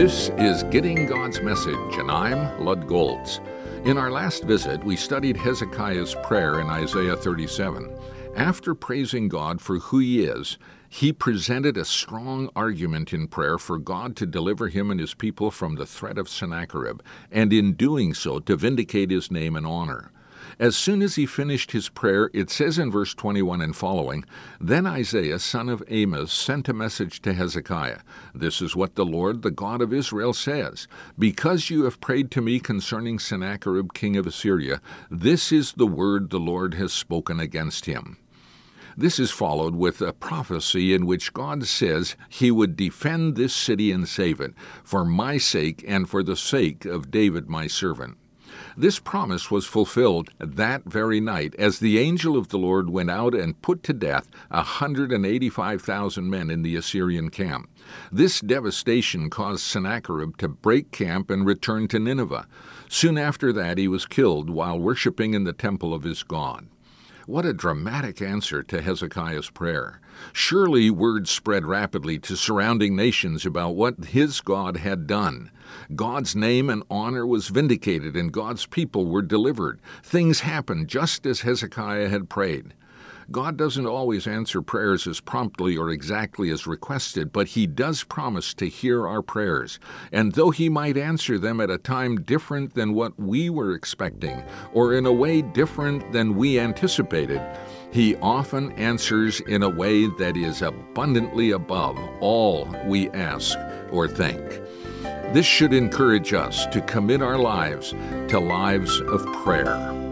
This is Getting God's Message, and I'm Lud Golz. In our last visit, we studied Hezekiah's prayer in Isaiah 37. After praising God for who he is, he presented a strong argument in prayer for God to deliver him and his people from the threat of Sennacherib, and in doing so to vindicate his name and honor. As soon as he finished his prayer, it says in verse 21 and following Then Isaiah, son of Amos, sent a message to Hezekiah This is what the Lord, the God of Israel, says Because you have prayed to me concerning Sennacherib, king of Assyria, this is the word the Lord has spoken against him. This is followed with a prophecy in which God says he would defend this city and save it, for my sake and for the sake of David my servant. This promise was fulfilled that very night as the angel of the Lord went out and put to death a 185,000 men in the Assyrian camp. This devastation caused Sennacherib to break camp and return to Nineveh. Soon after that, he was killed while worshiping in the temple of his God. What a dramatic answer to Hezekiah's prayer. Surely word spread rapidly to surrounding nations about what his God had done. God's name and honor was vindicated, and God's people were delivered. Things happened just as Hezekiah had prayed. God doesn't always answer prayers as promptly or exactly as requested, but He does promise to hear our prayers. And though He might answer them at a time different than what we were expecting, or in a way different than we anticipated, He often answers in a way that is abundantly above all we ask or think. This should encourage us to commit our lives to lives of prayer.